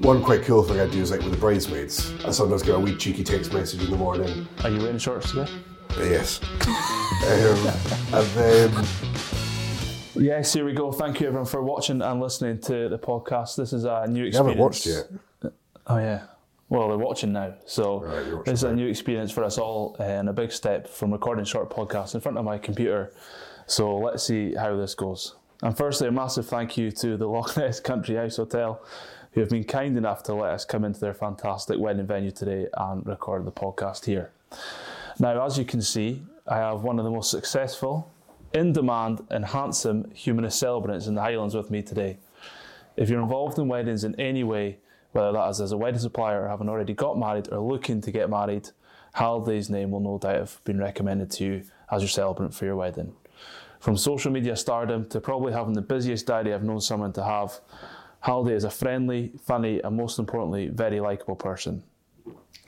One quite cool thing I do is like with the bridesmaids. I sometimes get a wee cheeky text message in the morning. Are you wearing shorts today? Uh, yes. um, and then Yes, here we go. Thank you everyone for watching and listening to the podcast. This is a new experience. you experience. haven't watched yet. Oh yeah. Well, they're watching now, so Right, watching this is a new experience for us all, uh, and a big step from recording short podcasts in front of my computer. So let's see how this goes. And firstly, a massive thank you to the Loch Ness Country House Hotel, who have been kind enough to let us come into their fantastic wedding venue today and record the podcast here. Now, as you can see, I have one of the most successful, in demand, and handsome humanist celebrants in the Highlands with me today. If you're involved in weddings in any way, whether that is as a wedding supplier or having already got married or looking to get married, Halde's name will no doubt have been recommended to you as your celebrant for your wedding. From social media stardom to probably having the busiest diary I've known someone to have, Halde is a friendly, funny, and most importantly, very likeable person.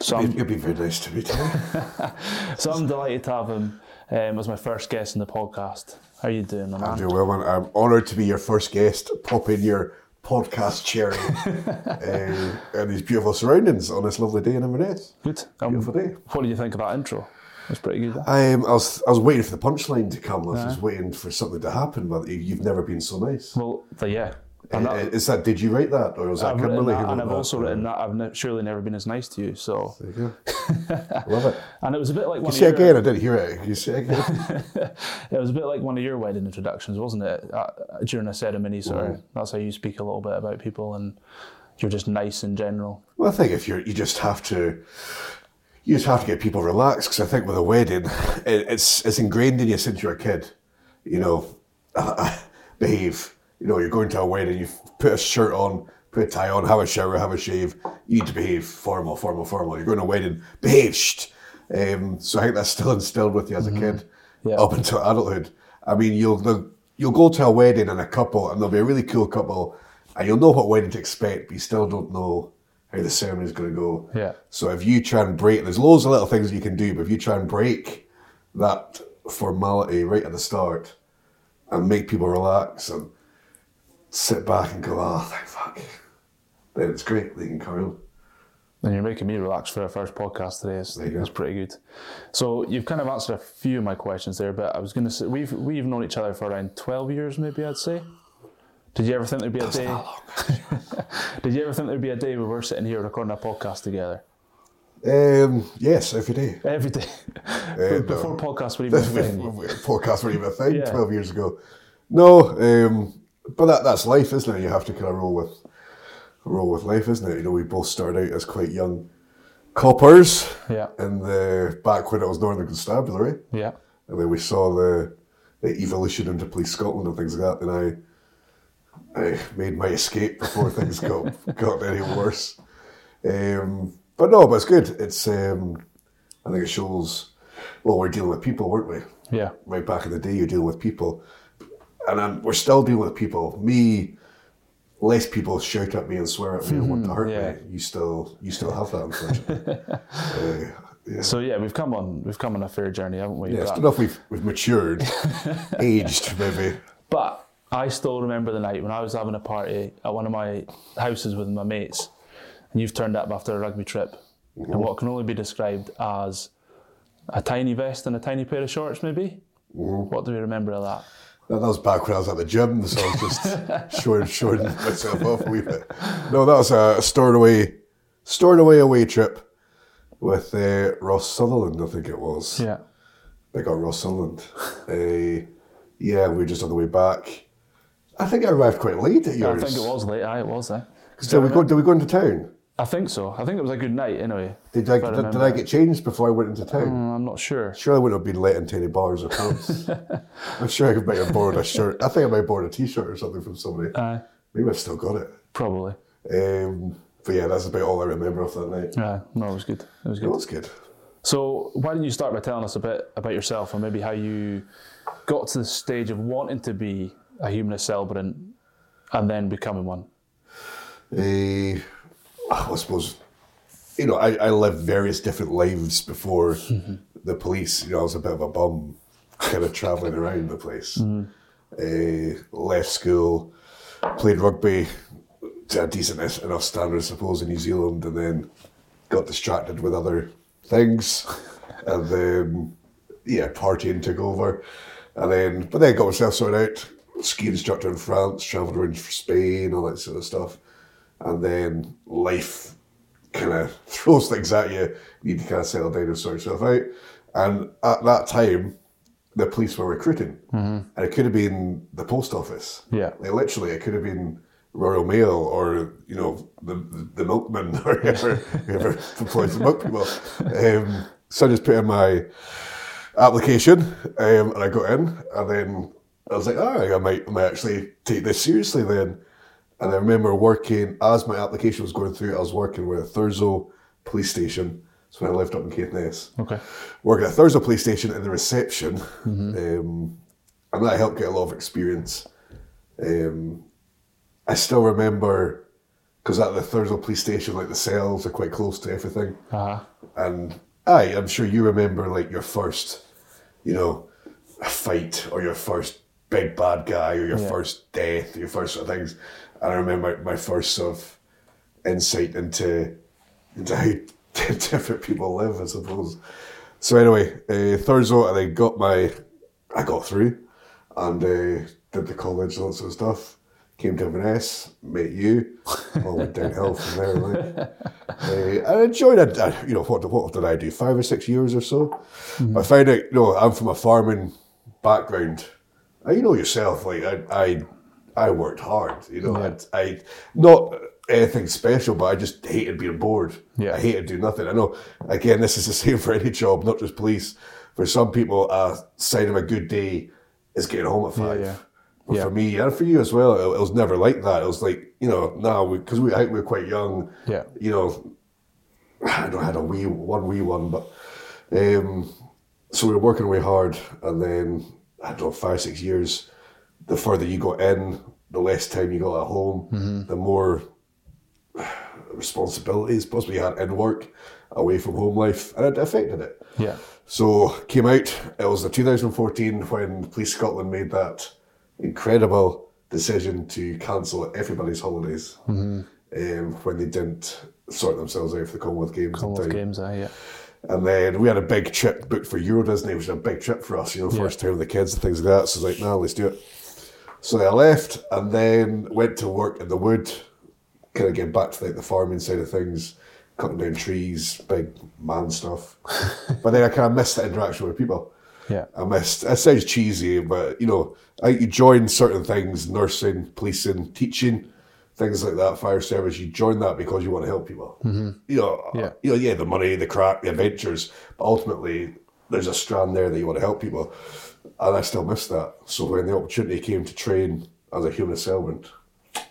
So I'm, You'd, be very nice to me so I'm delighted to have him um, as my first guest in the podcast. How are you doing, my I'm doing well, man. I'm honoured to be your first guest. Pop in your podcast cherry uh, and these beautiful surroundings on this lovely day in Inverness. Good. Um, Beautiful day. what do you think of that intro? That's pretty good. that. Um, I was I was waiting for the punchline to come. I was just waiting for something to happen, but you- you've never been so nice. Well, yeah. And Uh, that, is that? Did you write that, or was that I've Kimberly? that, and I've that? also written that I've ne- surely never been as nice to you. So, There you. Love it. and it was a bit like one You of say your, again. I didn't hear it. You say again. it was a bit like one of your wedding introductions, wasn't it? Uh, during a ceremony, sort of. That's how you speak a little bit about people, and you're just nice in general. Well, I think if you're, you just have to, you just have to get people relaxed because I think with a wedding, it, it's it's ingrained in you since you're a kid. You know, behave. You know, you're going to a wedding, you put a shirt on, put a tie on, have a shower, have a shave. You need to behave, formal, formal, formal. You're going to a wedding, behave. Shh. Um, so I think that's still instilled with you as a kid, Yeah. up until adulthood. I mean, you'll you'll go to a wedding and a couple, and they'll be a really cool couple, and you'll know what wedding to expect, but you still don't know how the ceremony is going to go. Yeah. So if you try and break, there's loads of little things you can do, but if you try and break that formality right at the start and make people relax and sit back and go, oh, thank fuck, then it's great. They can carry on. And you're making me relax for our first podcast today. It's, There you go. it's pretty good. So you've kind of answered a few of my questions there, but I was going to say we've we've known each other for around twelve years, maybe I'd say. Did you ever think there'd be a day? Did you ever think there'd be a day where we're sitting here recording a podcast together Um, yes, every day. every day before podcasts were even a thing? Podcast weren't even a thing Yeah. 12 years ago. No, um, but that, that's life, isn't it? You have to kind of roll with roll with life, isn't it? You know, we both started out as quite young coppers Yeah, in the back when it was Northern Constabulary, yeah, and then we saw the the evolution into Police Scotland and things like that. And I I made my escape before things got got any worse. Um, but no, but it's good. It's um, I think it shows. Well, we're dealing with people, weren't we? yeah, right back in the day, you're dealing with people, and I'm, we're still dealing with people. Me, less people shout at me and swear at me and want to hmm. hurt Yeah. me. You still, you still have that, unfortunately. uh, yeah. So yeah, we've come on we've come on a fair journey, haven't we? yeah, it's enough. We've we've matured, aged, maybe. But I still remember the night when I was having a party at one of my houses with my mates, and you've turned up after a rugby trip in mm-hmm. what can only be described as a tiny vest and a tiny pair of shorts, maybe. Mm-hmm. What do we remember of that? That, that was back when I was at the gym, so I was just showing, showing myself off a wee bit. No, that was a Stornoway, stored away away trip with uh, Ross Sutherland, I think it was. Yeah, Big got Ross Sutherland. uh, yeah, we were just on the way back. I think I arrived quite late at yours. I think it was late. Aye, it was. Eh? Did we go? Did we go into town? I think so. I think it was a good night anyway. Did I, if I did, did. I get changed before I went into town? Mm, I'm not sure. Sure, I wouldn't have been let into any bars or pubs. I'm sure I might have borrowed a shirt. I think I might have borrowed a T-shirt or something from somebody. Aye, Maybe I've still got it. probably. Um, but yeah, that's about all I remember of that night. Aye, no, it was good. It was good. It was good. So why don't you start by telling us a bit about yourself and maybe how you got to the stage of wanting to be a humanist celebrant and then becoming one? Uh, I suppose, you know, I, I lived various different lives before the police. You know, I was a bit of a bum, kind of travelling around the place. Uh, left school, played rugby to a decent enough standard, I suppose, in New Zealand, and then got distracted with other things, and then yeah, partying took over, and then but then got myself sorted out. Ski instructor in France, travelled around for Spain, all that sort of stuff, and then life kind of throws things at you. You need to kind of settle down and sort yourself out. And at that time, the police were recruiting, and it could have been the post office. Yeah. Like literally, it could have been Royal Mail or you know the the, the milkman or whoever whoever employs the milk people. Um, so I just put in my application, um, and I got in, and then I was like, oh, I might, I might actually take this seriously then. And I remember working as my application was going through. I was working with Thurso Police Station. So when I lived up in Caithness Okay. working at Thurso Police Station in the reception, um, and that helped get a lot of experience. Um, I still remember because at the Thurso Police Station, like the cells are quite close to everything, Uh huh. and I, I'm sure you remember like your first, you know, fight or your first big bad guy or your Yeah. first death, your first sort of things. And I remember my first sort of insight into into how different people live, I suppose. So anyway, uh, Thurso, and I got my, I got through, and uh, did the college, lots of stuff. Came to Inverness, met you, all went downhill from there. Like. Uh, I enjoyed it. uh, You know, what, what did I do? Five or six years or so. I found out, you know, I'm from a farming background. You know yourself, like I, I, I worked hard. You know, Yeah. I, I not anything special, but I just hated being bored. Yeah. I hated doing nothing. I know. Again, this is the same for any job, not just police. For some people, a sign of a good day is getting home at five. yeah. But Yeah. for me and for you as well, it, it was never like that. It was like you know, now because we, I think we were quite young. Yeah. You know, I don't had a wee one wee one, but um, so we were working way hard, and then I don't know five six years. The further you go in, the less time you got at home, the more responsibilities possibly you had in work, away from home life, and it affected it. Yeah. So came out. It was the 2014 when Police Scotland made that incredible decision to cancel everybody's holidays um, when they didn't sort themselves out for the Commonwealth Games. Commonwealth. Games, yeah. And then we had a big trip booked for Euro Disney, which was a big trip for us, you know, first time with the kids and things like that. So I was like, nah, let's do it. So I left and then went to work in the wood, kind of getting back to like the farming side of things, cutting down trees, big man stuff. but then I kind of missed the interaction with people. Yeah. I missed. It sounds cheesy, but you know, I, you join certain things: nursing, policing, teaching, things like that. Fire service. You join that because you want to help people. Mm-hmm. You know, Yeah. you know, yeah, the money, the crack, the adventures, but ultimately, there's a strand there that you want to help people, and I still miss that. So when the opportunity came to train as a humanist celebrant,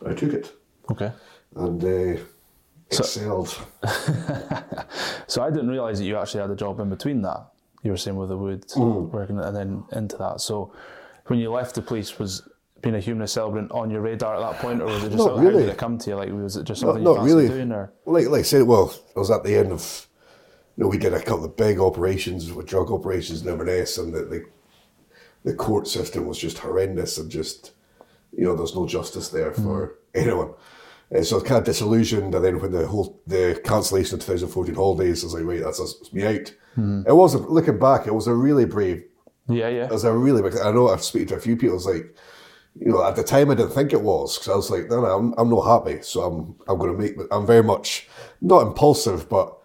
I took it Okay. and uh, excelled. So I didn't realise that you actually had a job in between that. You were saying with the wood Mm. working and then into that. So when you left the police, was being a human celebrant on your radar at that point, or was it just Not something, how really. did it come to you? Like was it just something not you fancied really. doing, or Like, like I said, well, I was at the end of, you know, we did a couple of big operations with drug operations in Inverness, and the, the, the court system was just horrendous and just, you know, there's no justice there for mm. anyone. And so I was kind of disillusioned, and then when the whole the cancellation of 2014 holidays, I was like, wait, that's, that's me out. Mm. It wasn't looking back. It was a really brave yeah, yeah, it was a really big. I know I've spoken to a few people. It's like, you know, at the time I didn't think it was because I was like, no, no, I'm, I'm not happy. So I'm I'm going to make. I'm very much not impulsive, but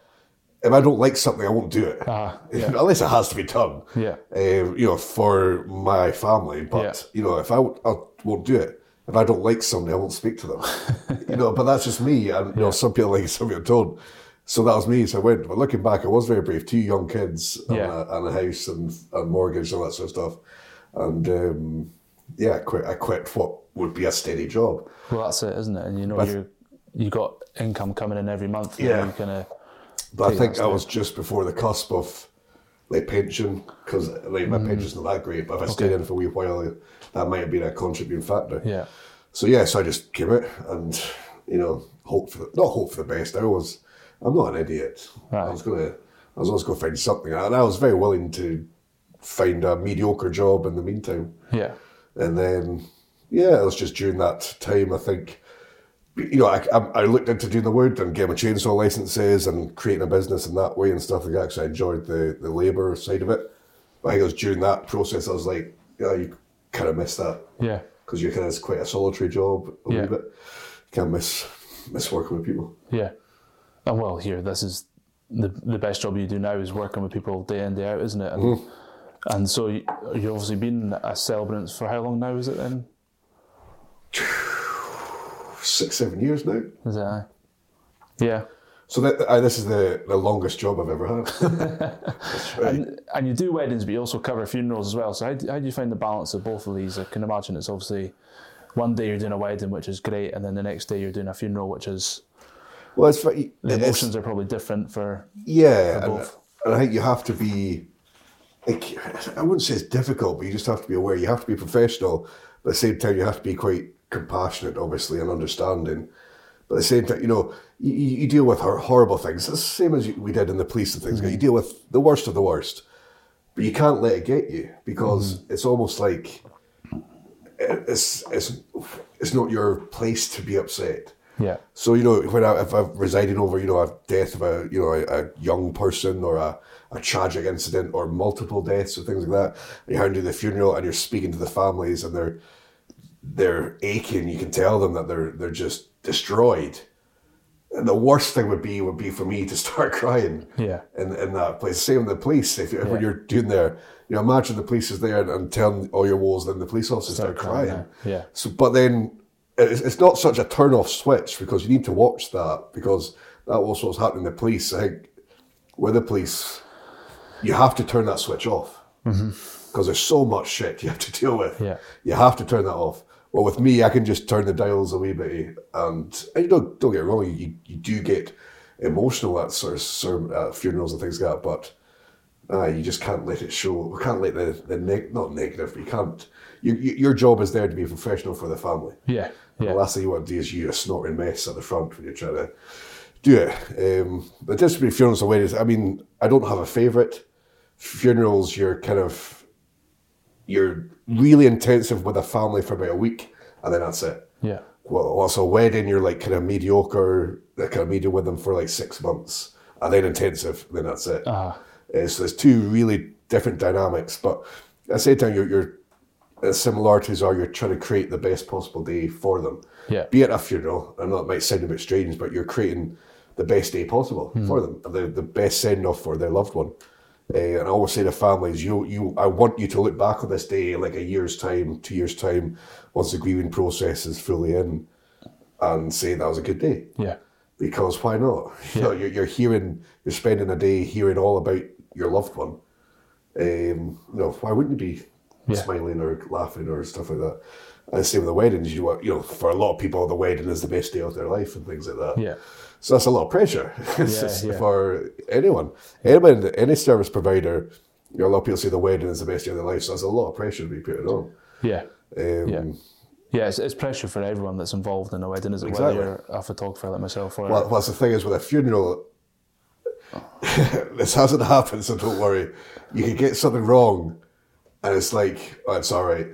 if I don't like something, I won't do it. Ah, Unless it has to be done. Yeah. Um, you know, for my family. But Yeah. you know, if I, I won't do it. If I don't like somebody, I won't speak to them. you know, but that's just me. And you know, some people like it, some people don't. So that was me. So I went. But looking back, I was very brave. Two young kids and, Yeah. a, and a house and, and mortgage and all that sort of stuff. And um, yeah, I quit. I quit what would be a steady job. Well, that's it, isn't it? And you know, you you got income coming in every month. Yeah. You kind of But I think that I was just before the cusp of like pension because like my mm. pension's not that great. But if I stayed in for a wee while, that might have been a contributing factor. yeah, So yeah, so I just came out and you know hope for the, not hope for the best. I was I'm not an idiot. I was gonna I was always gonna find something, and I was very willing to find a mediocre job in the meantime. yeah, And then yeah, it was just during that time I think you know, I, I, I looked into doing the wood and getting my chainsaw licenses and creating a business in that way and stuff like that. So I enjoyed the, the labour side of it. But I think it was during that process I was like, yeah, you kind of miss that Yeah. because you're kind of it's quite a solitary job a Yeah. wee bit. You can't miss miss working with people. Yeah. And well, here, this is the the best job you do now is working with people day in day out, isn't it? And Mm-hmm. and so you, you've obviously been a celebrant for how long now? Is it then? Six seven years now. Is it? Yeah. So that uh, this is the, the longest job I've ever had. Right. And, and you do weddings, but you also cover funerals as well. So how do, how do you find the balance of both of these? I can imagine it's obviously one day you're doing a wedding, which is great, and then the next day you're doing a funeral, which is well, it's, the it's emotions are probably different for. Yeah, and, both. and I think you have to be. Like, I wouldn't say it's difficult, but you just have to be aware. You have to be professional, but at the same time, you have to be quite compassionate, obviously, and understanding. But at the same time, you know, you, you deal with hor- horrible things. It's the same as we did in the police and things. Mm-hmm. You deal with the worst of the worst, but you can't let it get you because mm-hmm. it's almost like it's it's it's not your place to be upset. Yeah. So you know, when I, if I'm residing over, you know, a death of a you know a, a young person or a, a tragic incident or multiple deaths or things like that, and you're handling the funeral and you're speaking to the families and they're they're aching. You can tell them that they're they're just destroyed. And the worst thing would be would be for me to start crying. Yeah. In, in that place, same with the police. If you, when Yeah. you're doing there, you know, imagine the police is there and, and telling all your woes, then the police officers start, crying, crying. yeah. So, but then it's, it's not such a turn off switch because you need to watch that because that also was happening in the police. I think with the police, you have to turn that switch off mm-hmm. because there's so much shit you have to deal with. Yeah. You have to turn that off. Well, with me, I can just turn the dials a wee bit, and, and you don't don't get it wrong. You you do get emotional at sort of uh, funerals and things like that, but uh, you just can't let it show. We can't let the the neg- not negative. But you can't. You, you, your job is there to be professional for the family. Yeah. The Yeah. last thing you want to do is you a snorting mess at the front when you're trying to do it. Um, but just be funerals and weddings. I mean, I don't have a favourite. Funerals, you're kind of you're really intensive with a family for about a week, and then that's it. Yeah. Well, also wedding, you're like kind of mediocre, kind of medium with them for like six months, and then intensive, then that's it. Uh-huh. Uh, so there's two really different dynamics, but at the same time, you're, you're the similarities are you're trying to create the best possible day for them. Yeah. Be it a funeral, I know it might sound a bit strange, but you're creating the best day possible for them, the the best send off for their loved one. Uh, and I always say to families, you you I want you to look back on this day in like a year's time, two years time, once the grieving process is fully in, and say that was a good day Yeah. because why not? You know, you're, you're hearing, you're spending a day hearing all about your loved one. Um, you know, why wouldn't you be Yeah. smiling or laughing or stuff like that? And same with the weddings. You you know, for a lot of people, the wedding is the best day of their life and things like that. Yeah. So that's a lot of pressure Yeah, yeah. for anyone. Anyone, any service provider, you know, a lot of people see the wedding as the best day of their life. So that's a lot of pressure to be put on. Yeah. Um, Yeah. Yeah, it's, it's pressure for everyone that's involved in a wedding, is it? Exactly. Whether you're a photographer like myself or Well, what's the thing is with a funeral, this hasn't happened, so don't worry. You can get something wrong, and it's like, oh, it's all right.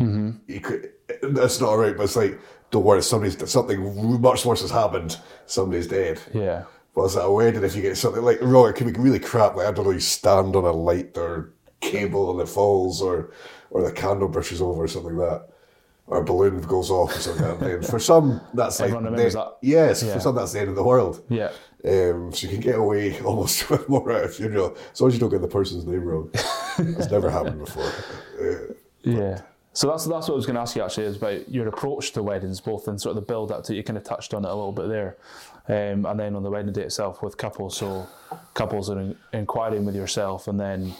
Mm-hmm. You could, that's not all right, but it's like, don't worry, somebody's something much worse has happened. Somebody's dead. yeah, But it's at a wedding, if you get something like wrong, it can be really crap. Like I don't know, you stand on a light or cable and it falls, or or the candle brushes over or something like that. Or a balloon goes off or something. like that. And for some, that's Everyone like remembers the- that. Yes, Yeah. for some, that's the end of the world. yeah, Um, so you can get away almost with more at a funeral, as long as you don't get the person's name wrong. it's never happened before. Uh, yeah. So that's that's what I was going to ask you actually is about your approach to weddings, both in sort of the build up to you kind of touched on it a little bit there, um, and then on the wedding day itself with couples. So couples are in, inquiring with yourself, and then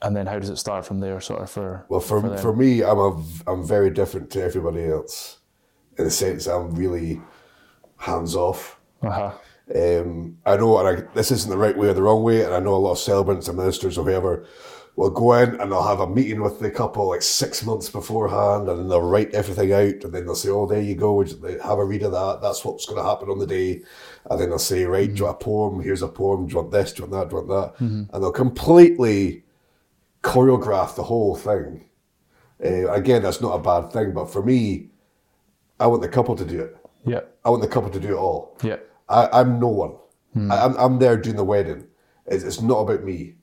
and then how does it start from there, sort of for Mm-hmm. well, for them? for me, I'm a I'm very different to everybody else, in the sense I'm really hands off. uh-huh. Um, I know, and I, this isn't the right way or the wrong way, and I know a lot of celebrants and ministers or whoever will go in and they'll have a meeting with the couple like six months beforehand, and then they'll write everything out, and then they'll say, "Oh, there you go, you have a read of that. That's what's going to happen on the day," and then they'll say, "Right, do you mm-hmm. want a poem? Here's a poem. Do you want this? Do you want that? Do you want that?" Mm-hmm. And they'll completely choreograph the whole thing. Uh, again, that's not a bad thing, but for me, I want the couple to do it. Yeah. I want the couple to do it all. Yeah. I, I'm no one. Hmm. I, I'm, I'm there doing the wedding. It's, it's not about me.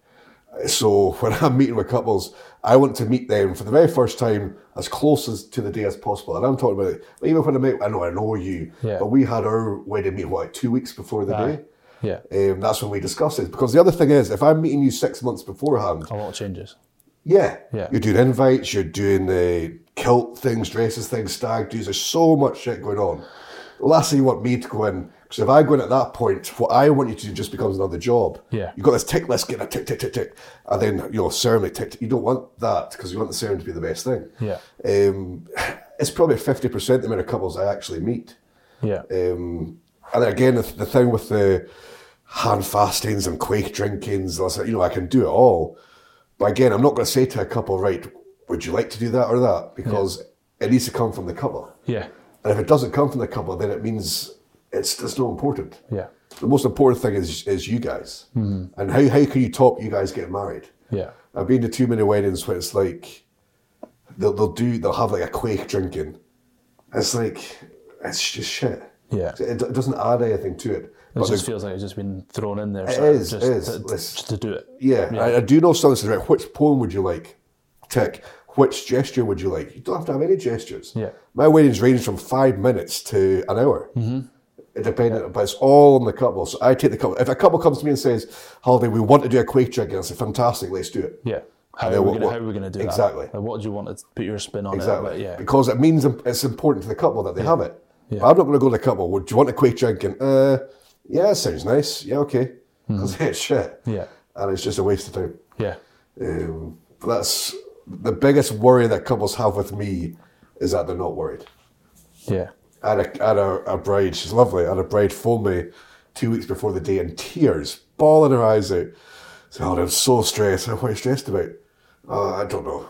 So when I'm meeting with couples, I want to meet them for the very first time as close as to the day as possible. And I'm talking about it. Even when I met, I know I know you, Yeah. but we had our wedding meeting what two weeks before the Aye. day. Yeah. Um, that's when we discussed it. Because the other thing is, if I'm meeting you six months beforehand, A lot of changes. yeah, Yeah. you're doing invites, you're doing the kilt things, dresses things, stag do's. There's so much shit going on. The last thing you want me to go in, because if I go in at that point, what I want you to do just becomes another job. Yeah. You've got this tick list, getting a tick, tick, tick, tick, and then, you know, ceremony tick, tick. You don't want that because you want the ceremony to be the best thing. Yeah. Um, it's probably 50% the amount of couples I actually meet. Yeah. Um, and again, the, the thing with the hand fastings and quaich drinkings, you know, I can do it all. But again, I'm not going to say to a couple, right, would you like to do that or that? Because it needs to come from the couple. yeah. And if it doesn't come from the couple, then it means it's, it's not important. Yeah. The most important thing is is you guys. And how, how can you top you guys getting married? Yeah. I've been to too many weddings where it's like they'll, they'll do they'll have like a quaich drinking. It's like it's just shit. Yeah. It, it doesn't add anything to it. It But just the- feels like it's just been thrown in there. It of is, just it is. To, just to do it. yeah, I, I do know something. Says, right, which poem would you like? Tick. Which gesture would you like? You don't have to have any gestures. Yeah. My weddings range from five minutes to an hour. Mm-hmm. It depended, but it's all on the couple. So I take the couple. If a couple comes to me and says, "Halde, we want to do a quaich drinking," I say, "Fantastic, let's do it." Yeah. How are, what- gonna, what- how are we going to do exactly. Like, what do you want to put your spin on Exactly. it? Yeah. Because it means it's important to the couple that they have it. Yeah. I'm not going to go to the couple. Would you want a quaich drinking? Uh, yeah, it sounds nice. Yeah, okay. Because it's shit. Yeah. And it's just a waste of time. Yeah. Um, that's the biggest worry that couples have with me is that they're not worried. Yeah. I had a, I had a, a bride, she's lovely, had a bride phone me two weeks before the day in tears, bawling her eyes out. So, oh, I'm so stressed. What are you stressed about? Oh, I don't know.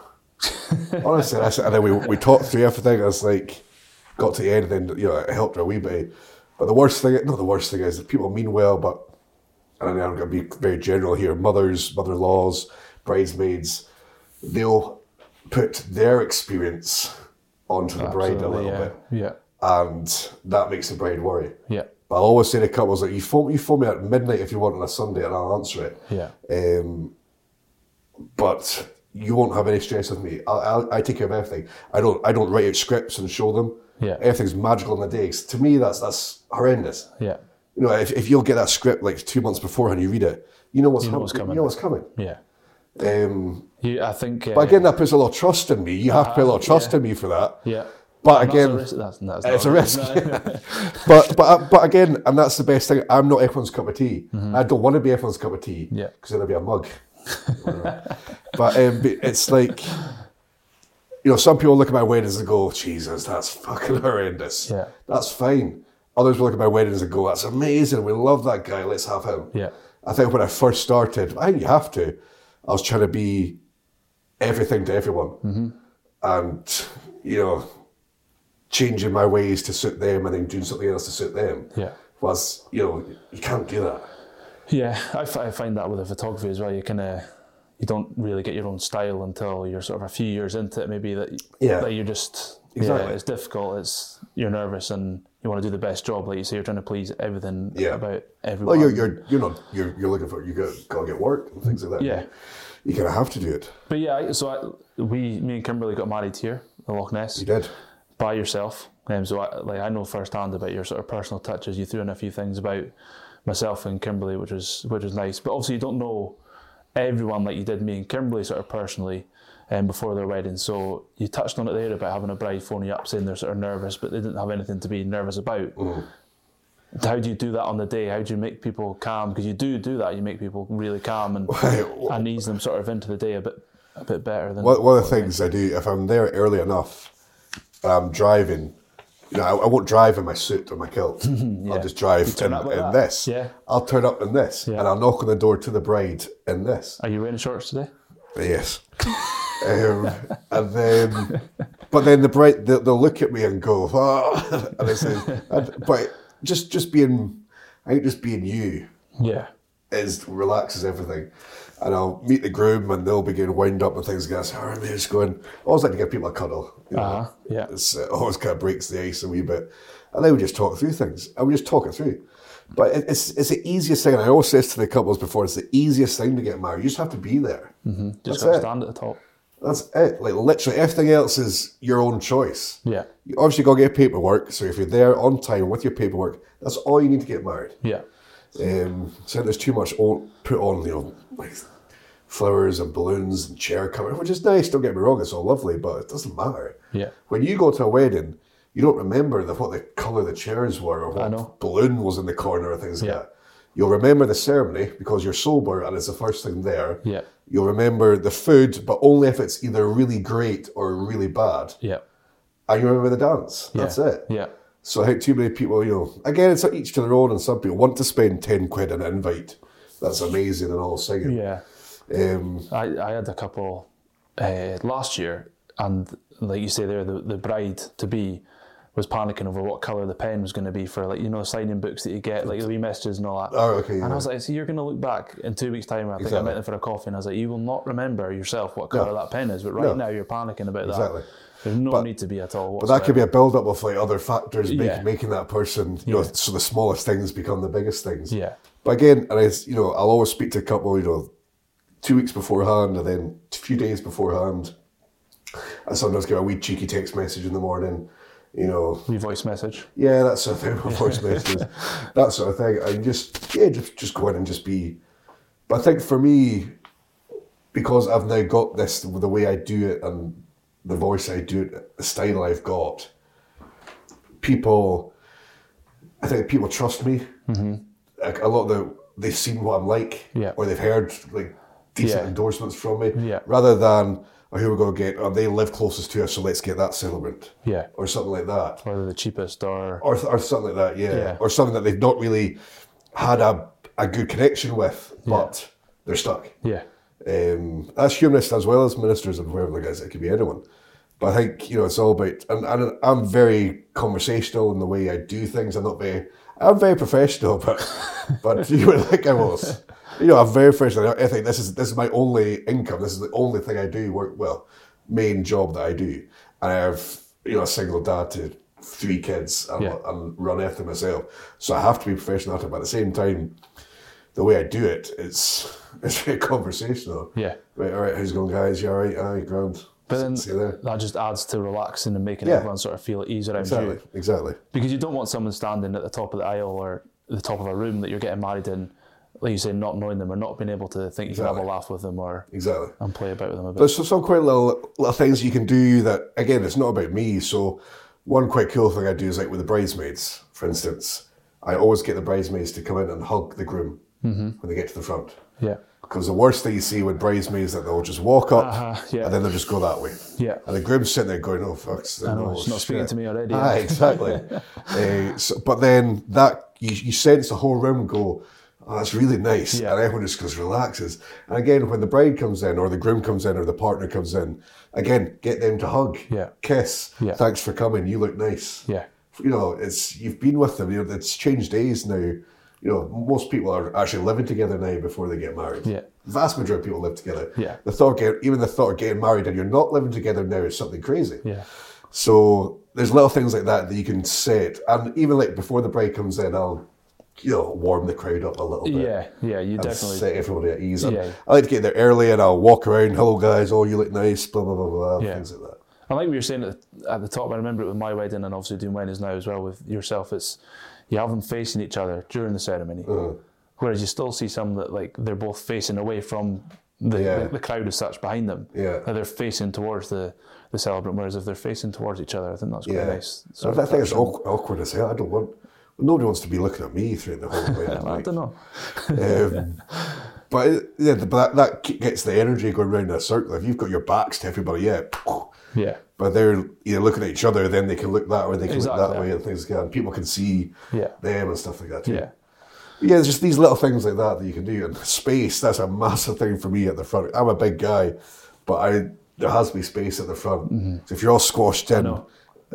Honestly, I said, and then we, we talked through everything. I was like, got to the end, and then, you know, it helped her a wee bit. But the worst thing, not the worst thing is that people mean well, but, and I'm going to be very general here mothers, mother in laws, bridesmaids, they'll put their experience onto the bride a little yeah. bit Yeah. And that makes the bride worry. Yeah. But I'll always say to couples that you phone you phone me at midnight if you want on a Sunday and I'll answer it. Yeah. Um, but you won't have any stress with me. I, I, I take care of everything. I don't I don't write out scripts and show them. Yeah. Everything's magical in the day. 'Cause To me, that's that's horrendous. Yeah. You know, if, if you'll get that script like two months beforehand, you read it, you know what's, know hap- what's coming. You know what's coming. Yeah. Um, You, I think. Uh, but again, that puts a lot of trust in me. You have to put a lot of trust yeah. in me for that. yeah. But again, that's a risk. That's, that's it's a risk. but but but again, and that's the best thing. I'm not everyone's cup of tea. I don't want to be everyone's cup of tea. Mm-hmm. Yeah. because then I'll be a mug. but um, it's like, you know, some people look at my weddings and go, "Jesus, that's fucking horrendous." Yeah. that's fine. Others will look at my weddings and go, "That's amazing. We love that guy. Let's have him." Yeah. I think when I first started, I think you have to. I was trying to be everything to everyone, Mm-hmm. and you know, changing my ways to suit them and then doing something else to suit them. Yeah. Whereas, you know you can't do that. Yeah, I, I find that with the photography as well. You kind of you don't really get your own style until you're sort of a few years into it. Maybe that Yeah. that you're just Exactly. yeah, it's difficult. It's you're nervous and you want to do the best job. Like you say, you're trying to please everything Yeah. about everyone. Well, you're you're you're not you're you're looking for you got gotta get work and things like that. Yeah. you kind of have to do it. But yeah, so I, we, me and Kimberly got married here, in Loch Ness, You did. By yourself. Um, so I, like I know firsthand about your sort of personal touches. You threw in a few things about myself and Kimberly, which was which was nice. But obviously, you don't know everyone like you did me and Kimberly sort of personally um, before their wedding. So you touched on it there about having a bride phone you up saying they're sort of nervous, but they didn't have anything to be nervous about. How do you do that on the day? How do you make people calm? Because you do do that. You make people really calm and, and ease them sort of into the day a bit a bit better than One, one of the things I do if I'm there early enough, I'm driving. You know, I, I won't drive in my suit or my kilt. I'll just drive in, like in this. Yeah. I'll turn up in this, Yeah. and I'll knock on the door to the bride in this. Are you wearing shorts today? Yes. um, and then, but then the bride, they'll, they'll look at me and go, oh, and I say, but just just being, I think just being you Yeah. Is relaxes everything. And I'll meet the groom and they'll begin wind up and things. Guys, how are you going? I always like to give people a cuddle. You know? Uh-huh, yeah. It's, it always kind of breaks the ice a wee bit. And then we just talk through things. And we just talk it through. But it's it's the easiest thing. And I always say this to the couples before. It's the easiest thing to get married. You just have to be there. Just That's got to stand at the top. That's it. Like literally everything else is your own choice. Yeah. You obviously got to get paperwork. So if you're there on time with your paperwork, that's all you need to get married. Yeah. Um, so there's too much on, put on, you know, like flowers and balloons and chair cover, which is nice. Don't get me wrong, it's all lovely, but it doesn't matter. Yeah. When you go to a wedding, you don't remember the, what the colour the chairs were or what balloon was in the corner or things Yeah. like that. You'll remember the ceremony because you're sober and it's the first thing there. Yeah. You'll remember the food, but only if it's either really great or really bad. Yeah. And you remember the dance. Yeah. That's it. Yeah. So I think too many people, you know, again, it's each to their own, and some people want to spend 10 quid on an invite. That's amazing and all singing. Yeah. Um, I, I had a couple uh, last year, and like you say there, the, the bride to be was panicking over what colour the pen was going to be for, like, you know, signing books that you get, like the wee messages and all that. oh, okay. And I was like, so you're going to look back in two weeks' time. I think I Exactly. met them for a coffee, and I was like, you will not remember yourself what colour that pen is, but right No. now you're panicking about that. Exactly. that. There's no But- need to be at all. but that could be a build up of like other factors make, Yeah. making that person, you know, so the smallest things become the biggest things. Yeah. But again, and I, you know, I'll always speak to a couple, you know, two weeks beforehand and then a few days beforehand. I sometimes get a wee cheeky text message in the morning, you know, Wee voice message. Yeah, that sort of thing. Voice messages, that sort of thing. I just yeah, just just go in and just be. But I think for me, because I've now got this the way I do it and the voice I do it, the style I've got, people, I think people trust me. Mm-hmm. Like a lot of the they've seen what I'm like, Yeah. or they've heard like decent Yeah. endorsements from me, Yeah. rather than. Oh, who we're going to get? Oh, they live closest to us, so let's get that celebrant, Yeah. or something like that Or the cheapest, or. or, or something like that, yeah. Yeah. Or something that they've not really had a, a good connection with, but they're stuck. Yeah. Um, as humanists as well as ministers and whoever the guys, it could be anyone. But I think, you know, it's all about, and, and I'm very conversational in the way I do things. I'm not very, I'm very professional, but, but you would think I was. You know, I'm very professional. I think this is, this is my only income. This is the only thing I do work, well, main job that I do. And I have, you know, a single dad to three kids and, Yeah. and run after myself. So I have to be professional at it. But at the same time, the way I do it, it's it's very conversational. Yeah. Right, all right, how's it going, guys? You all right? Aye, grand. But then See you there. that just adds to relaxing and making Yeah. everyone sort of feel at ease around Exactly, you. exactly. Because you don't want someone standing at the top of the aisle or the top of a room that you're getting married in, like you say, not knowing them or not being able to think you can have a laugh with them or Exactly. and play about with them a bit. There's some, some quite little little things you can do that again it's not about me. So one quite cool thing I do is like with the bridesmaids, for instance, I always get the bridesmaids to come in and hug the groom Mm-hmm. when they get to the front. yeah. Because the worst thing you see with bridesmaids is that they'll just walk up Uh-huh, yeah. and then they'll just go that way. Yeah. And the groom's sitting there going, "Oh fuck!" I know, she's not speaking to me already. Ah, exactly. uh, so, but then that you, you sense the whole room go, "Oh, that's really nice," Yeah. and everyone just goes relaxes. And again, when the bride comes in, or the groom comes in, or the partner comes in, again, get them to hug, Yeah. kiss. Yeah. Thanks for coming. You look nice. Yeah. You know, it's you've been with them. You know, it's changed days now. You know, most people are actually living together now before they get married. Yeah. The Vast majority of people live together. Yeah. The thought, even the thought of getting married and you're not living together now is something crazy. Yeah. So there's little things like that that you can set, and even like before the bride comes in, I'll you know warm the crowd up a little bit. Yeah. Yeah. You definitely. set everybody at ease. Yeah. I like to get there early, and I'll walk around. Hello, guys. Oh, you look nice. Blah blah blah blah. Yeah. Things like that. I like what you're saying at the, at the top. I remember it with my wedding and obviously doing weddings now as well with yourself. It's you have them facing each other during the ceremony, Uh-huh. whereas you still see some that like they're both facing away from the, Yeah. the, the crowd as such behind them. Yeah. They're facing towards the, the celebrant, whereas if they're facing towards each other, I think that's quite Yeah. nice. So I think it's awkward, awkward as hell. I don't want. Nobody wants to be looking at me through the whole wedding. I don't know. um, but it, yeah, but that, that gets the energy going round in a circle. If you've got your backs to everybody, yeah. Yeah. But they're either looking at each other, then they can look that way, they can look that way, and things like that. And people can see Yeah. them and stuff like that too. Yeah. Yeah, there's just these little things like that that you can do. And space, that's a massive thing for me at the front. I'm a big guy, but I there has to be space at the front. So if you're all squashed in,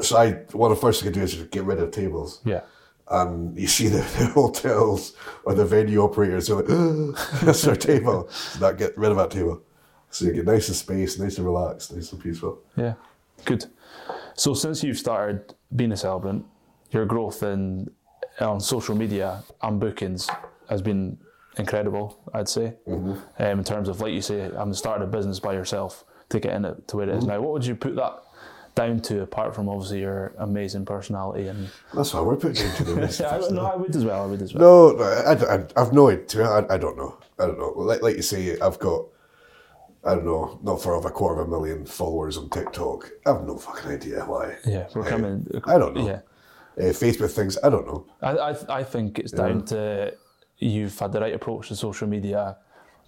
so I, one of the first thing I do is just get rid of tables. Yeah. And you see the, the hotels or the venue operators are like, that's our table. So that get rid of that table. So you get nice and space, nice and relaxed, nice and peaceful. Yeah, good. So since you've started being a celebrant, your growth in on social media and bookings has been incredible. I'd say, um, in terms of like you say, having started a business by yourself to get in it to where it is now. What would you put that down to, apart from obviously your amazing personality and? That's what we're putting into the Yeah, I, no, I would as well. I would as well. No, I, I, I've no idea. I, I don't know. I don't know. Like, like you say, I've got, I don't know, not far off a quarter of a million followers on TikTok. I've no fucking idea why. Yeah, we're coming. I don't know. Yeah, Uh, Facebook things, I don't know. I, I, I think it's down to you've had the right approach to social media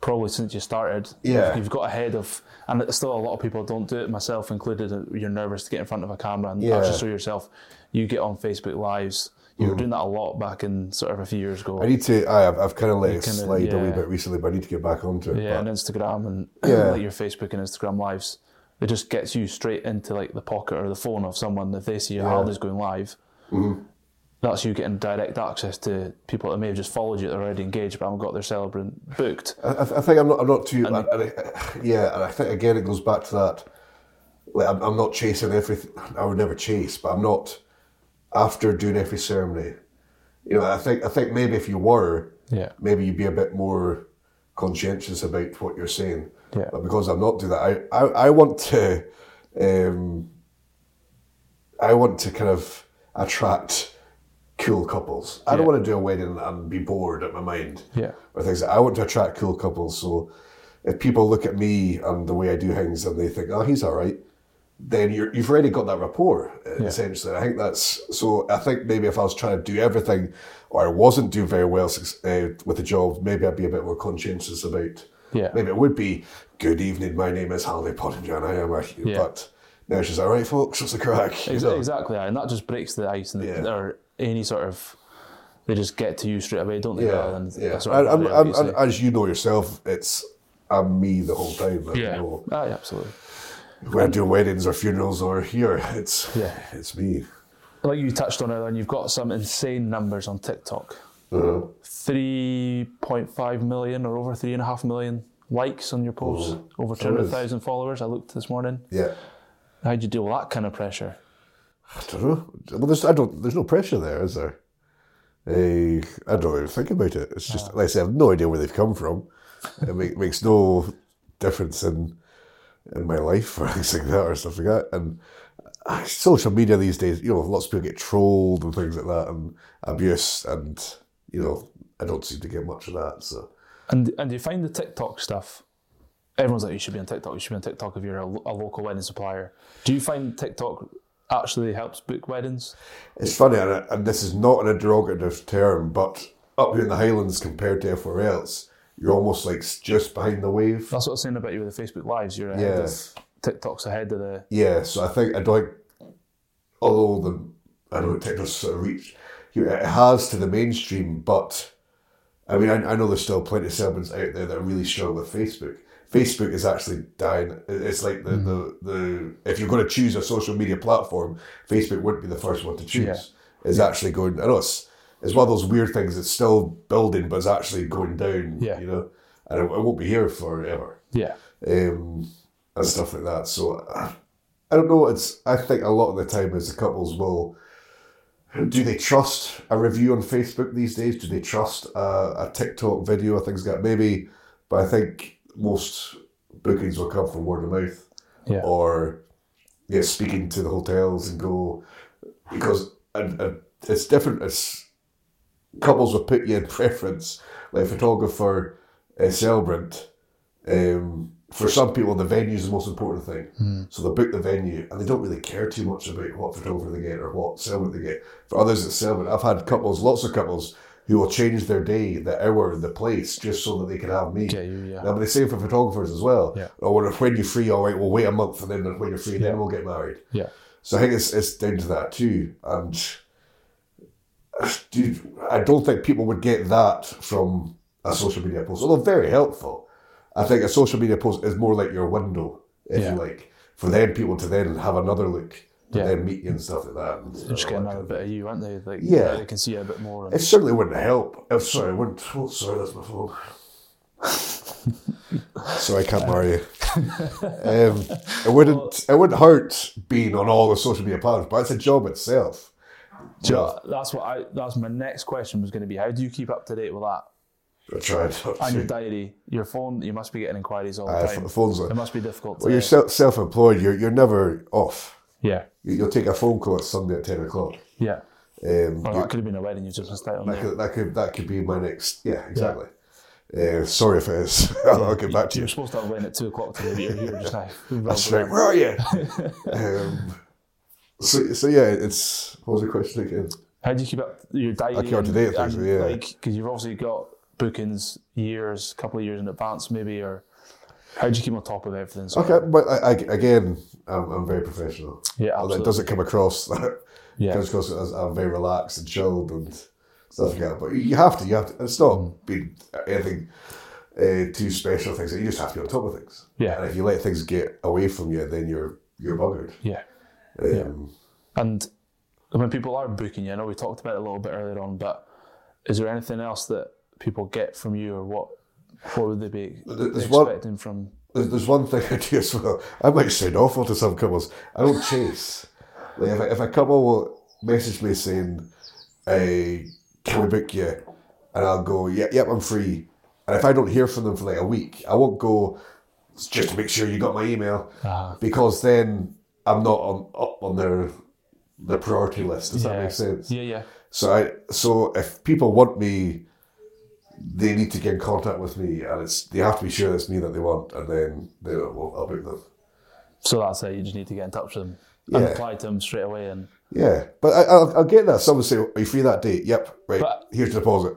probably since you started. Yeah. You've got ahead of, and still a lot of people don't do it, myself included. You're nervous to get in front of a camera and Yeah. actually show yourself. You get on Facebook Lives. You were doing that a lot back in sort of a few years ago. Mm. I need to. I have. I've kind of let it kinda- slide a wee bit recently, but I need to get back onto it. yeah, but- and Instagram and Yeah. like your Facebook and Instagram Lives. It just gets you straight into like the pocket or the phone of someone if they see your holidays going live. Mm-hmm. That's you getting direct access to people that may have just followed you that are already engaged but haven't got their celebrant booked. I, I I think I'm not. I'm not too. And, and I, yeah, and I think again it goes back to that. Like I'm, I'm not chasing everything. I would never chase, but I'm not after doing every ceremony. You know, I think. I think maybe if you were, Yeah. maybe you'd be a bit more conscientious about what you're saying. Yeah. But because I'm not doing that, I, I, I want to, um, I want to kind of attract cool couples. I don't want to do a wedding and be bored at my mind. Yeah. Or things. I want to attract cool couples. So if people look at me and the way I do things and they think, oh, he's all right, then you're, you've already got that rapport, uh, essentially. I think that's so. I think maybe if I was trying to do everything or I wasn't doing very well uh, with the job, maybe I'd be a bit more conscientious about. Yeah. Maybe it would be, good evening, my name is Halde Pottinger and I am a. Yeah. But now she's all right, folks, what's the crack? You Ex- know? Exactly, and that just breaks the ice and Yeah. or any sort of they just get to you straight away, don't they? Yeah, yeah. sort of And, and, barrier, and, like you and as you know yourself, it's I'm me the whole time. Yeah, know Ah, yeah, absolutely. when I do weddings or funerals or here, it's Yeah. it's me. Like you touched on earlier, and you've got some insane numbers on TikTok. Uh, Three point five million or over three and a half million likes on your posts, over two hundred thousand followers. I looked this morning. yeah. How'd you deal with that kind of pressure? I don't know. Well, there's I don't. There's no pressure there, is there? Eh, I don't even think about it. It's just like I said, I have no idea where they've come from. It make, makes no difference in in my life or things like that or stuff like that. And uh, social media these days, you know, lots of people get trolled and things like that, and abuse, and you know, I don't seem to get much of that. So And and do you find the TikTok stuff? Everyone's like, you should be on TikTok. You should be on TikTok if you're a, a local wedding supplier. Do you find TikTok actually helps book weddings? it's funny, and, this is not an derogative term, but up here in the Highlands compared to everywhere else, you're almost like just behind the wave. That's what I was saying about you with the Facebook Lives. You're ahead Yeah. of TikTok's ahead of the. Yeah, so I think I don't. Although the I don't know TikTok's sort of reach, it has to the mainstream, but I mean, I, I know there's still plenty of celebrants out there that are really strong with Facebook. Facebook is actually dying. It's like the, the, the if you're going to choose a social media platform, Facebook wouldn't be the first one to choose. Yeah. It's actually going. I know it's it's one of those weird things. It's still building, but it's actually going down. Yeah. you know, and it, it won't be here forever Yeah. um, and stuff like that. So I don't know. It's I think a lot of the time as the couples will. Do they trust a review on Facebook these days? Do they trust a, a TikTok video or things like that? Maybe, but I think most bookings will come from word of mouth Yeah. or yeah, speaking to the hotels and go because and, and it's different. It's couples will put you in preference, like photographer, a celebrant. Um, for some people, the venue is the most important thing. So they book the venue and they don't really care too much about what photographer they get or what celebrant they get. For others, it's celebrant. I've had couples, lots of couples, who will change their day, the hour, the place, just so that they can have me. You, yeah. Now, but the same for photographers as well. Yeah. Oh, or when, when you're free, all right, we'll wait a month and then when you're free, then we'll get married. Yeah. So I think it's it's down to that too. And dude, I don't think people would get that from a social media post, although very helpful. I think a social media post is more like your window, if Yeah. you like, for then people to then have another look Yeah. then meet you and stuff like that. And, just that another bit of you, aren't they? Like, Yeah. they can see you a bit more. It certainly wouldn't help. Oh, sorry, wouldn't. Oh, sorry, that's my phone. sorry, I can't marry you. Um, it wouldn't. It wouldn't hurt being on all the social media platforms, but it's a job itself. You know, that's what I. That's my next question was going to be. How do you keep up to date with that? I tried. And your diary, your phone. You must be getting inquiries all the Uh, time. phones. It must be difficult. To, Well, you're self self-employed. You're you're never off. Yeah, You- You'll take a phone call at Sunday at ten o'clock. yeah. Um, Well, that could have been a wedding you just missed out on. that could that could that could be my next. Yeah, exactly. Uh, sorry if it is. I'll, I'll get back to you. You're supposed to have a wedding at two o'clock today, but you're here just now. That's right. Where are you? um, so, so yeah, it's what was the question again? How do you keep up your diary? I keep up to date with things, and, yeah. Like, because you've obviously got bookings years, a couple of years in advance, maybe, or how do you keep on top of everything? So, Okay, but I, I, again, I'm, I'm very professional. Yeah, absolutely. it doesn't come across that. Yeah. comes across as I'm very relaxed and chilled and stuff like that. But you have to. You have to. It's not Mm. being anything uh, too special. Things you just have to be on top of things. Yeah. And if you let things get away from you, then you're you're buggered. yeah. Um, And when people are booking you, I know we talked about it a little bit earlier on, but is there anything else that people get from you, or what? What would they be There's one- expecting from? There's, there's one thing I do as well. I might sound awful to some couples. I don't chase. Like if, a, if a couple will message me saying, "Hey, can we book you?" and I'll go, "Yep, yep, I'm free." And if I don't hear from them for like a week, I won't go just to make sure you got my email Uh-huh. because then I'm not on up on their the priority list. Does that yeah. make sense? Yeah, yeah. So I so if people want me, they need to get in contact with me, and it's they have to be sure it's me that they want, and then they will I'll book them. So that's it. You just need to get in touch with them and Yeah. reply to them straight away. And Yeah, but I, I'll, I'll get that. Someone say, "Are you free that date?" Yep, right. But- here's the deposit.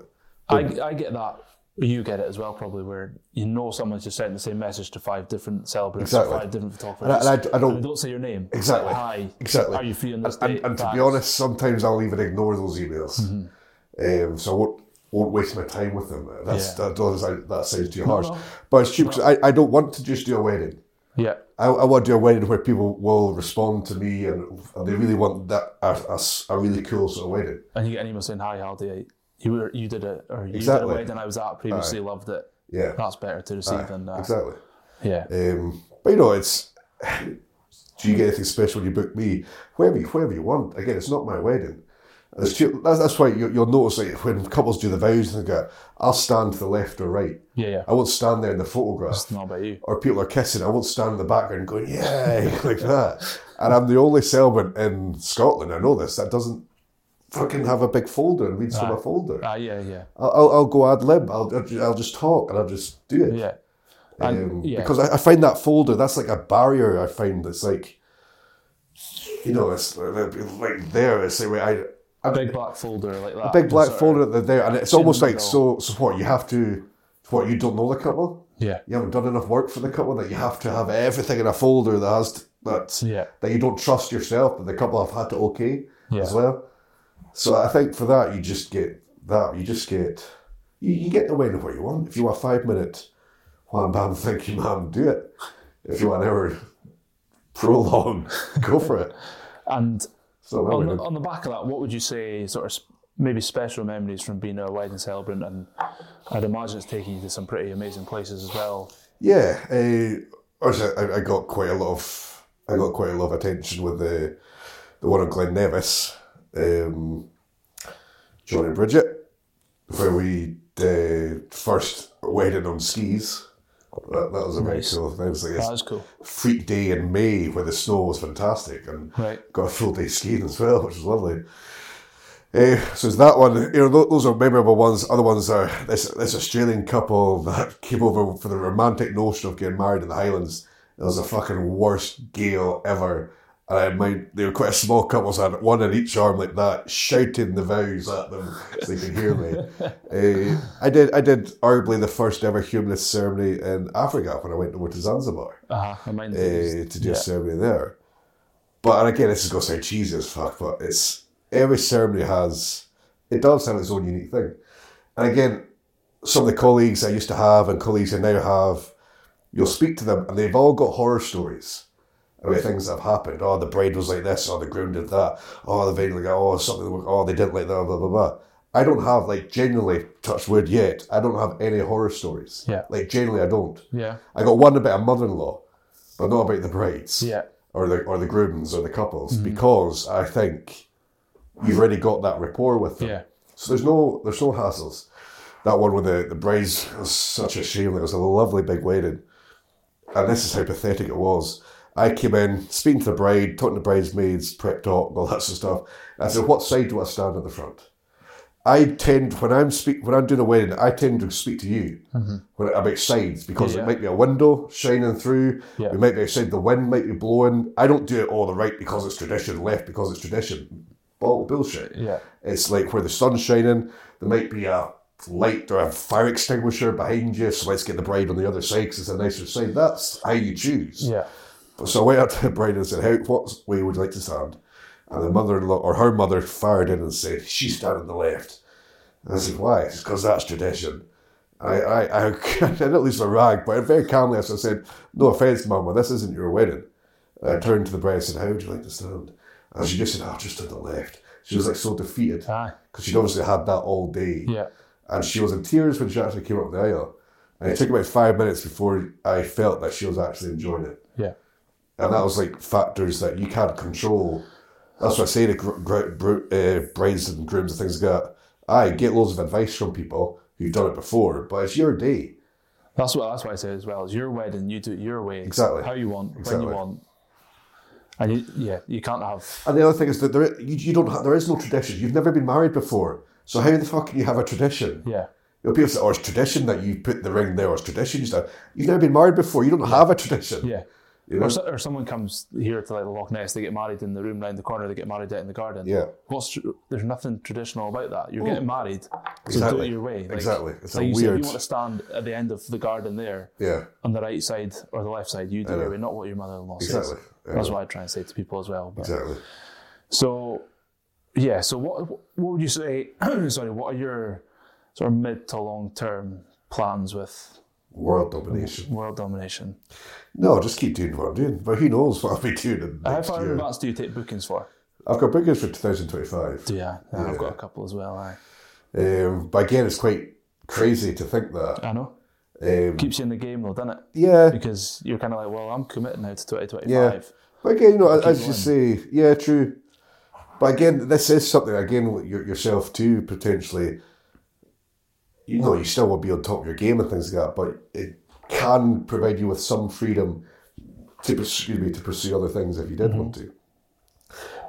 I, I get that. You get it as well, probably, where you know someone's just sent the same message to five different celebrities, Exactly. five different photographers. And I- and I- I don't- and they don't say your name. Exactly. like, Hi. Exactly. Are you free on this And, date? and to be honest, sometimes I'll even ignore those emails, Mm-hmm. um, so I won't waste my time with them. That's Yeah. that that sounds too harsh, no. but it's true because I, I don't want to just do a wedding. Yeah. I, I want to do a wedding where people will respond to me and, and they really want that a, a a really cool sort of wedding. And you get an email saying, "Hi, Halde, you were you did it, or you Exactly. did a wedding I was at previously, loved it." Yeah, That's better to receive than uh, exactly. yeah, Um, but you know, it's do you get anything special when you book me? Wherever you, wherever you want. Again, it's not my wedding. That's, that's why you, you'll notice like when couples do the vows and they go, I'll stand to the left or right. yeah, yeah. I won't stand there in the photograph. It's not about you. Or people are kissing, I won't stand in the background going, yeah, like that. And I'm the only celebrant in Scotland, I know this, that doesn't fucking have a big folder and reads from a folder. Ah, yeah, yeah, I'll, I'll, I'll go ad lib, I'll, I'll I'll just talk and I'll just do it. yeah. And Um, yeah, Because I, I find that folder, that's like a barrier. I find that's like, you know, it's like like there. It's like I, a big black folder like that. a big black of- folder that there, and it's almost like so. So what you have to, what you don't know the couple. Yeah, You haven't done enough work for the couple that you have to have everything in a folder that has that yeah, that you don't trust yourself that the couple have had to okay Yeah. as well. So I think for that you just get that you just get you, you get the wedding what you want. If you want a five minute wham bam thank you ma'am, do it. If you want an hour prolong, go for it. and So on the, on the back of that, what would you say sort of maybe special memories from being a wedding celebrant? And I'd imagine it's taking you to some pretty amazing places as well. Yeah, uh, I, I got quite a lot of I got quite a lot of attention with the the one on Glen Nevis, um, John and Bridget, where we did first wedding on skis. That, that was a very Nice. cool thing. It was like this is cool. freak day in May where the snow was fantastic and Right. got a full day skiing as well, which was lovely. Uh, so it's that one. You know, those are memorable ones. Other ones are this this Australian couple that came over for the romantic notion of getting married in the Highlands. It was the fucking worst gale ever. And I mind they were quite a small couple, so I had one in each arm like that, shouting the vows at them so they could hear me. uh, I did I did arguably the first ever humanist ceremony in Africa when I went over to Zanzibar Uh huh. Uh, to do yeah. a ceremony there. But and again, this is going to sound cheesy as fuck, but it's every ceremony has it does have its own unique thing. And again, some of the colleagues I used to have and colleagues I now have, you'll speak to them and they've all got horror stories. Oh, about things that have happened. Oh, the bride was like this, or the groom did that. Oh, the venue like oh something. Oh, they didn't like that. Blah blah blah. I don't have like genuinely touch wood yet. I don't have any horror stories. Yeah. Like genuinely, I don't. Yeah. I got one about a mother-in-law, but not about the brides Yeah. or the or the grooms or the couples mm-hmm. because I think you've already got that rapport with them. Yeah. So there's no there's no hassles. That one with the the brides was such a shame. It was a lovely big wedding, and this is how pathetic it was. I came in speaking to the bride, talking to bridesmaids, prep talk, all that sort of stuff. I said, "What side do I stand at the front?" I tend when I'm speak when I'm doing a wedding, I tend to speak to you mm-hmm. when about sides because Yeah. it might be a window shining through. Yeah. We might be outside, the wind might be blowing. I don't do it all the right because it's tradition, left because it's tradition. Ball bullshit. Yeah. It's like where the sun's shining, there might be a light or a fire extinguisher behind you, so let's get the bride on the other side because it's a nicer side. That's how you choose. Yeah. So I went up to the bride and said, How, what way would you like to stand? And the mother-in-law, or her mother, fired in and said, She's standing on the left. And I said, Why? Because that's tradition. I, I, I, I didn't lose my rag, but very calmly I said, No offence, Mama, this isn't your wedding. And I turned to the bride and said, How would you like to stand? And she just said, Oh, just to the left. She was like so defeated because she'd obviously had that all day. Yeah. And she was in tears when she actually came up the aisle. And it took about five minutes before I felt that she was actually enjoying it. Yeah. And that was like factors that you can't control. That's what I say to gr- gr- br- uh, brides and grooms and things like that. I get loads of advice from people who've done it before, but it's your day. That's what that's what I say as well. It's your wedding. You do it your way. Exactly. How you want. When you want. And you, yeah, you can't have. And the other thing is that there you, you don't have, there is no tradition. You've never been married before, so how the fuck can you have a tradition? Yeah. You know, people say, "Oh, it's tradition that you put the ring there." Or it's tradition you. You've never been married before. You don't have a tradition. Yeah. You know? Or, so, or someone comes here to like the Loch Ness, they get married in the room round the corner, they get married out in the garden. Yeah. What's tr- there's nothing traditional about that. You're getting married, so do Exactly. it your way. Like, Exactly. It's a like you said, weird- you want to stand at the end of the garden there, Yeah. on the right side or the left side. You do it your way, not what your mother-in-law says. Exactly. Yeah. That's what I try and say to people as well. But, Exactly. So, yeah. So what what would you say? sorry, what are your sort of mid to long term plans with World domination. world domination? No, just keep doing what I'm doing. But who knows what I'll be doing in How next far in year. advance do you take bookings for? I've got bookings for 2025. Do you? Yeah, I've got a couple as well. Aye. Um, but again, it's quite crazy to think that. I know. Um, Keeps you in the game though, doesn't it? yeah. Because you're kind of like, well, I'm committed now to 2025. Yeah. But again, you know, as you say, yeah, true. But again, this is something, again, yourself too, potentially. You know, you still want to be on top of your game and things like that, but it can provide you with some freedom to pursue, excuse me, to pursue other things if you did want mm-hmm. to.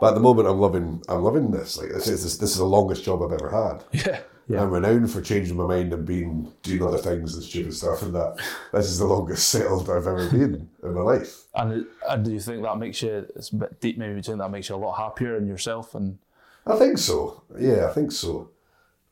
But at the moment, I'm loving, I'm loving this. Like this is this, this is the longest job I've ever had. Yeah. Yeah. I'm renowned for changing my mind and being doing other things and stupid stuff, and that this is the longest settled I've ever been in my life. And, and do you think that makes you, it's a bit deep maybe, do you think that makes you a lot happier in yourself? And I think so. Yeah, I think so.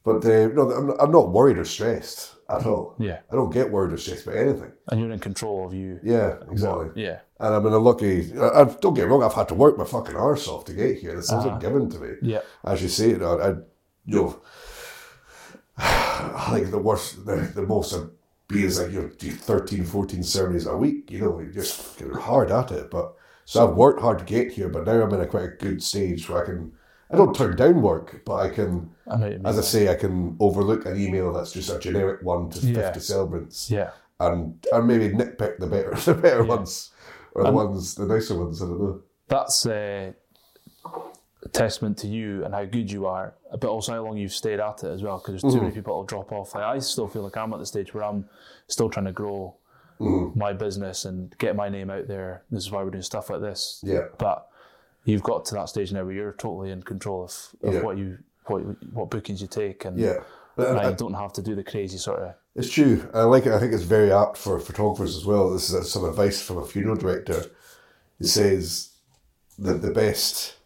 But uh, no, I'm, I'm not worried or stressed at all. Yeah. I don't get worried or stressed about anything. and you're in control of you. Yeah, exactly. Yeah. And I'm in a lucky. I, I, don't get me wrong. I've had to work my fucking arse off to get here. This wasn't given to me. Yeah. As you say, you know, I, you know, I think the worst, the, the most I'd be is like you do 13, 14 ceremonies a week. You know, you're just hard at it. But so I've worked hard to get here, but now I'm in a quite a good stage where I can. I don't turn down work, but I can. I know what you mean. As I say, I can overlook an email that's just a generic one to Yeah. 50 celebrants Yeah. and and maybe nitpick the better the better ones or the ones the nicer ones. I don't know. That's uh, a testament to you and how good you are, but also how long you've stayed at it as well. Because there's too Mm-hmm. many people that'll drop off. Like, I still feel like I'm at the stage where I'm still trying to grow Mm-hmm. my business and get my name out there. This is why we're doing stuff like this. Yeah. But you've got to that stage now where you're totally in control of, of Yeah. what you what what bookings you take, and Yeah, but I- you don't have to do the crazy sort of it's true. I like it. I think it's very apt for photographers as well. This is some advice from a funeral director. He says that the best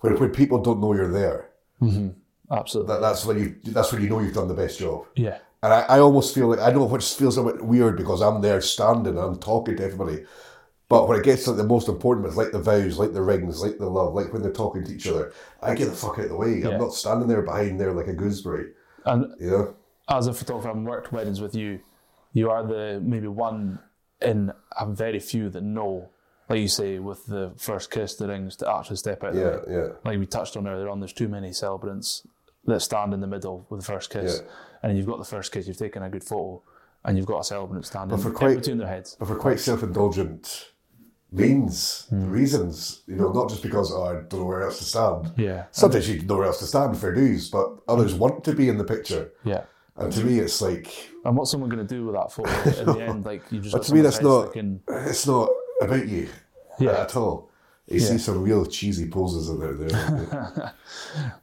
when when people don't know you're there, mm-hmm. absolutely. that, that's when you that's when you know you've done the best job. yeah. And I, I almost feel like I know which feels a bit weird because I'm there standing and I'm talking to everybody. But when it gets to the most important bits, like the vows, like the rings, like the love, like when they're talking to each other, I get the fuck out of the way. Yeah. I'm not standing there behind there like a gooseberry. And You know? as a photographer I've worked weddings with you, you are the maybe one in a very few that know like you say, with the first kiss, the rings to actually step out. Yeah, yeah. Like we touched on earlier on, there's too many celebrants that stand in the middle with the first kiss, Yeah. and you've got the first kiss, you've taken a good photo, and you've got a celebrant standing but for quite- between their heads. But for quite self-indulgent means, hmm. reasons, you know, not just because oh, I don't know where else to stand. Yeah, Sometimes you know where else to stand, fair dues, but others want to be in the picture. yeah. And to me, it's like, And what's someone going to do with that photo in the end? Like you just. but to me, that's not, it's not about you Yeah. at all. You Yeah. see some real cheesy poses in there. there.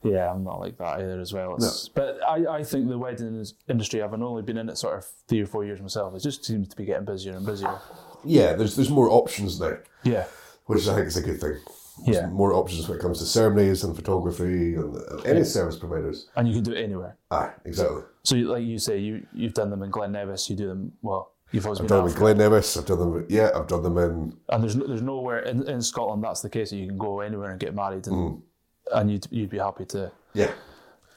Yeah, I'm not like that either as well. It's, But I, I think the wedding indus- industry, having only been in it sort of three or four years myself, it just seems to be getting busier and busier. yeah, there's there's more options now, Yeah, which I think is a good thing. There's Yeah. more options when it comes to ceremonies and photography and and any service providers. and you can do it anywhere. Ah, exactly. So, like you say, you you've done them in Glen Nevis. You do them well. You've always I've been done them in Glen Nevis. I've done them. Yeah, I've done them in. and there's no, there's nowhere in, in Scotland that's the case that you can go anywhere and get married and Mm. and you'd you'd be happy to Yeah,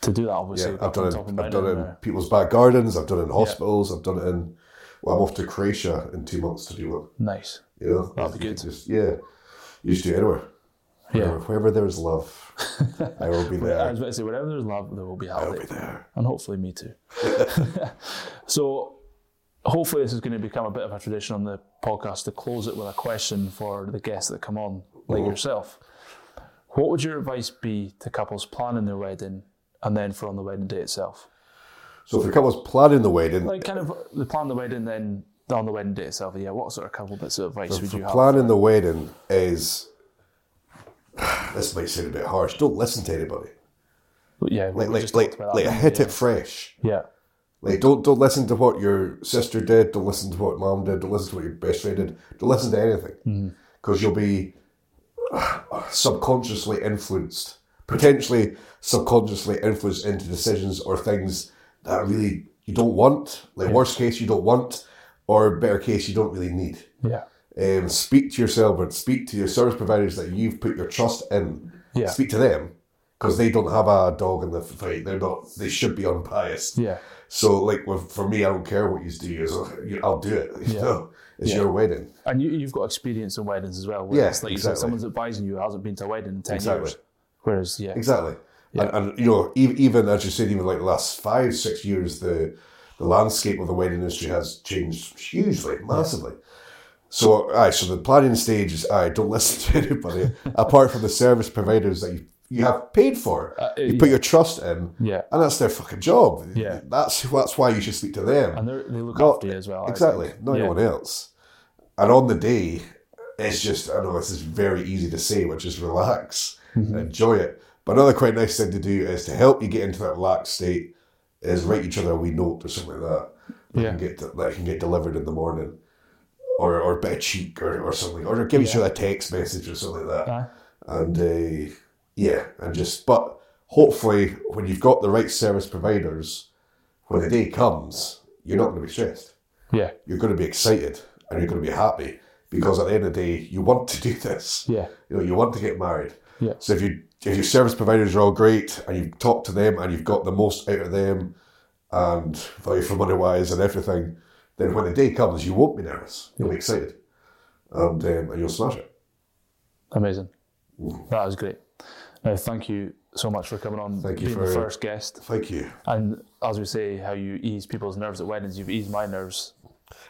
to do that. Obviously, yeah. I've done it. I've done it in people's back gardens. I've done it in hospitals. I've done it in. Well, I'm off to Croatia in two months to do one. Nice. You know, That'd be good. Just yeah, you just do it anywhere. Yeah. Wherever, wherever there's love, I will be there. I was about to say, wherever there's love, there will be happy. I will be there. and hopefully me too. so, hopefully, this is going to become a bit of a tradition on the podcast to close it with a question for the guests that come on, like Mm-hmm. yourself. What would your advice be to couples planning their wedding and then for on the wedding day itself? So if the couple's planning the wedding, Like, kind of, they plan the wedding, then on the wedding day itself. Yeah, what sort of couple bits of advice would for you have? planning the wedding is. This might sound a bit harsh. Don't listen to anybody. yeah, Like we like like, like hit yeah. it fresh. Yeah, Like don't don't listen to what your sister did. Don't listen to what mom did. Don't listen to what your best friend did. Don't listen to anything because you'll be subconsciously influenced, potentially subconsciously influenced into decisions or things that really you don't want. Like worst case, you don't want, or better case, you don't really need. yeah, Um, speak to yourself and speak to your service providers that you've put your trust in. Yeah. Speak to them because they don't have a dog in the fight. They're not. They should be unbiased. yeah, So, like, for me, I don't care what you do. I'll do it. You know, it's Yeah. your wedding. and you, you've got experience in weddings as well. where Yeah, like exactly. someone's advising you hasn't been to a wedding in ten Exactly. years. Whereas, yeah, Exactly. And, and you know, even, even as you said, even like the last five, six years, the the landscape of the wedding industry has changed hugely, massively. So, aye, so the planning stage is, aye, don't listen to anybody apart from the service providers that you, you have paid for. you put your trust in, Yeah. and that's their fucking job. Yeah. That's that's why you should speak to them. and they're- look Not- after you as well. Exactly, not yeah. anyone else. And on the day, it's just I know this is very easy to say, which is relax, Mm-hmm. enjoy it. But another quite nice thing to do is to help you get into that relaxed state is write each other a wee note or something like that. That Yeah. can get that can get delivered in the morning, or or a bit of cheek or, or something, or give each other a text message or something like that. Aye. And uh, yeah, and just but hopefully when you've got the right service providers, when the day comes, you're not going to be stressed Yeah, you're going to be excited and you're going to be happy because at the end of the day, you want to do this. yeah, You know, you want to get married. Yeah. So if you if your service providers are all great and you've talked to them and you've got the most out of them and value for money wise and everything, then when the day comes, you won't be nervous. You'll be excited, and um, and you'll smash it. amazing. That was great. Now, thank you so much for coming on, Thank you being for- the first guest. Thank you. And as we say, how you ease people's nerves at weddings, you've eased my nerves.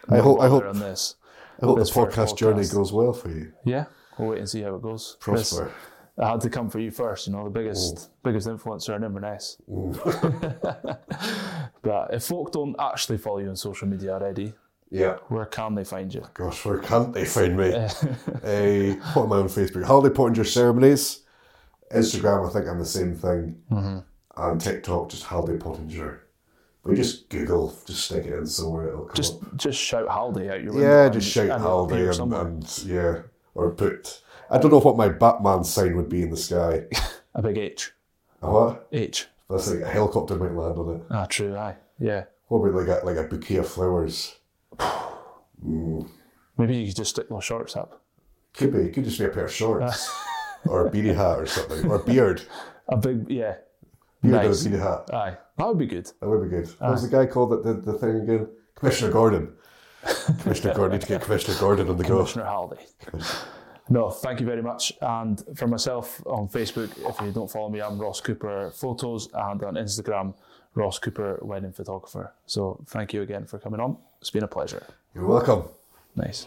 I hope I hope on this. I hope the this first podcast journey goes well for you. Yeah, we'll wait and see how it goes. This- Prosper. I had to come for you first, you know, the biggest biggest influencer in Inverness. but if folk don't actually follow you on social media already, Yeah. where can they find you? Gosh, where can't they find me? uh, what am I on Facebook? Halde Pottinger Ceremonies. Instagram, I think I'm the same thing. Mm-hmm. And TikTok, just Halde Pottinger. But just Google, just stick it in somewhere, it'll come Just up. just shout Halde out your window. Yeah, just shout and it'll Halde appear and, and yeah, or put. I don't know what my Batman sign would be in the sky. a big H. A what? H. That's like a helicopter might land on it. Ah, true, aye. Yeah. What about like a, like a bouquet of flowers? Maybe you could just stick those shorts up. Could be. Could just be a pair of shorts. or a beanie hat or something, or a beard. A big, yeah. Beard nice. and a hat. Aye, that would be good. That would be good. What was the guy called that did the thing again? Commissioner Gordon. Commissioner Gordon. Need to get Commissioner Gordon on the Commissioner go. Commissioner Halliday. No, thank you very much. And for myself on Facebook, if you don't follow me, I'm Ross Cooper Photos, and on Instagram, Ross Cooper Wedding Photographer. So thank you again for coming on. It's been a pleasure. You're welcome. Nice.